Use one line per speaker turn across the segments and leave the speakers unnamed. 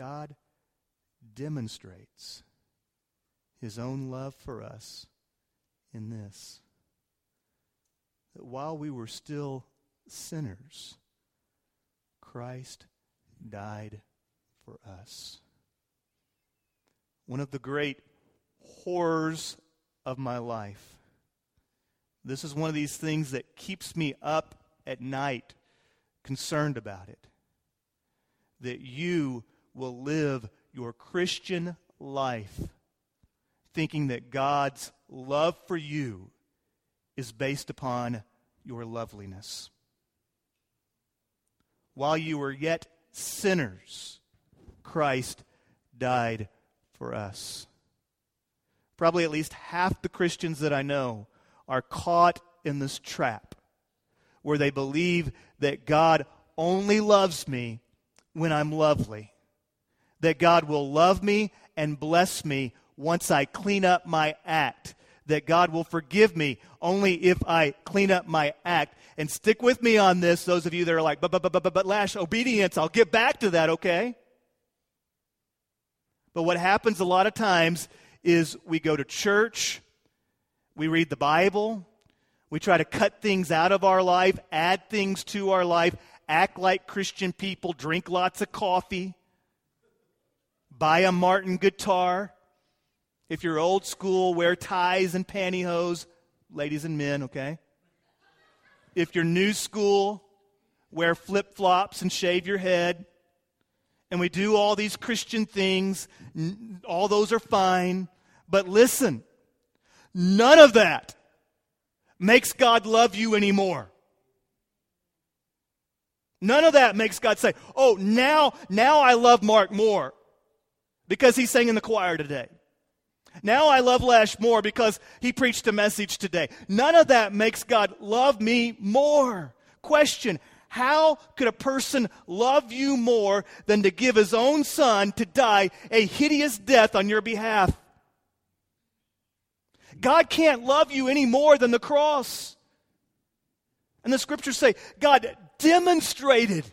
God demonstrates his own love for us in this that while we were still sinners, Christ died for us. One of the great horrors of my life. This is one of these things that keeps me up at night concerned about it. That you will live your Christian life thinking that God's love for you is based upon your loveliness. While you were yet sinners, Christ died for us. Probably at least half the Christians that I know are caught in this trap where they believe that God only loves me when I'm lovely, that God will love me and bless me once I clean up my act, that God will forgive me only if I clean up my act. And stick with me on this, those of you that are like, but, but, but, but, but, Lash, obedience, I'll get back to that, okay? But what happens a lot of times is we go to church, we read the Bible, we try to cut things out of our life, add things to our life, act like Christian people, drink lots of coffee, buy a Martin guitar. If you're old school, wear ties and pantyhose, ladies and men, okay? If you're new school, wear flip flops and shave your head. And we do all these Christian things. All those are fine. But listen, none of that makes God love you anymore. None of that makes God say, "Oh, now now I love Mark more because he sang in the choir today." Now I love Lash more because he preached a message today. None of that makes God love me more. Question How could a person love you more than to give his own son to die a hideous death on your behalf? God can't love you any more than the cross. And the scriptures say God demonstrated,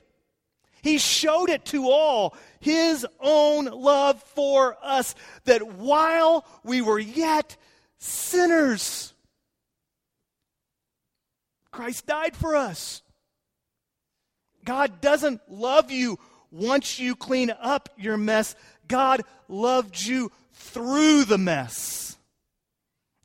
He showed it to all his own love for us, that while we were yet sinners, Christ died for us. God doesn't love you once you clean up your mess. God loved you through the mess.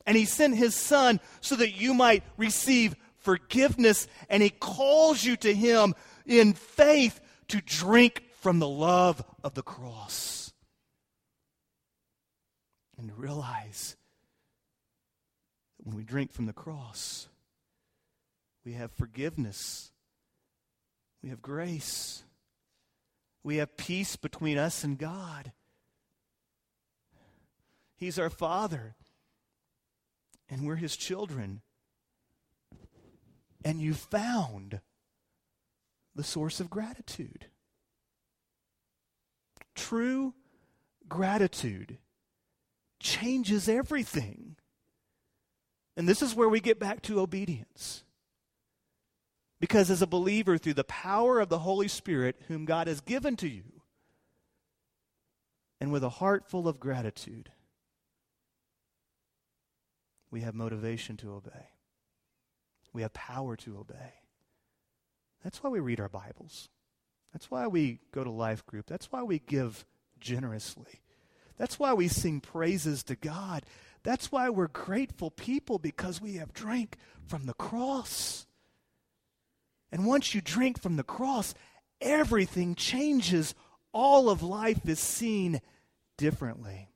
And He sent His Son so that you might receive forgiveness. And He calls you to Him in faith to drink from the love of the cross. And realize that when we drink from the cross, we have forgiveness, we have grace, we have peace between us and God. He's our Father, and we're His children. And you found the source of gratitude. True gratitude changes everything. And this is where we get back to obedience. Because as a believer, through the power of the Holy Spirit, whom God has given to you, and with a heart full of gratitude, we have motivation to obey. We have power to obey. That's why we read our Bibles. That's why we go to life group. That's why we give generously. That's why we sing praises to God. That's why we're grateful people because we have drank from the cross. And once you drink from the cross, everything changes. All of life is seen differently.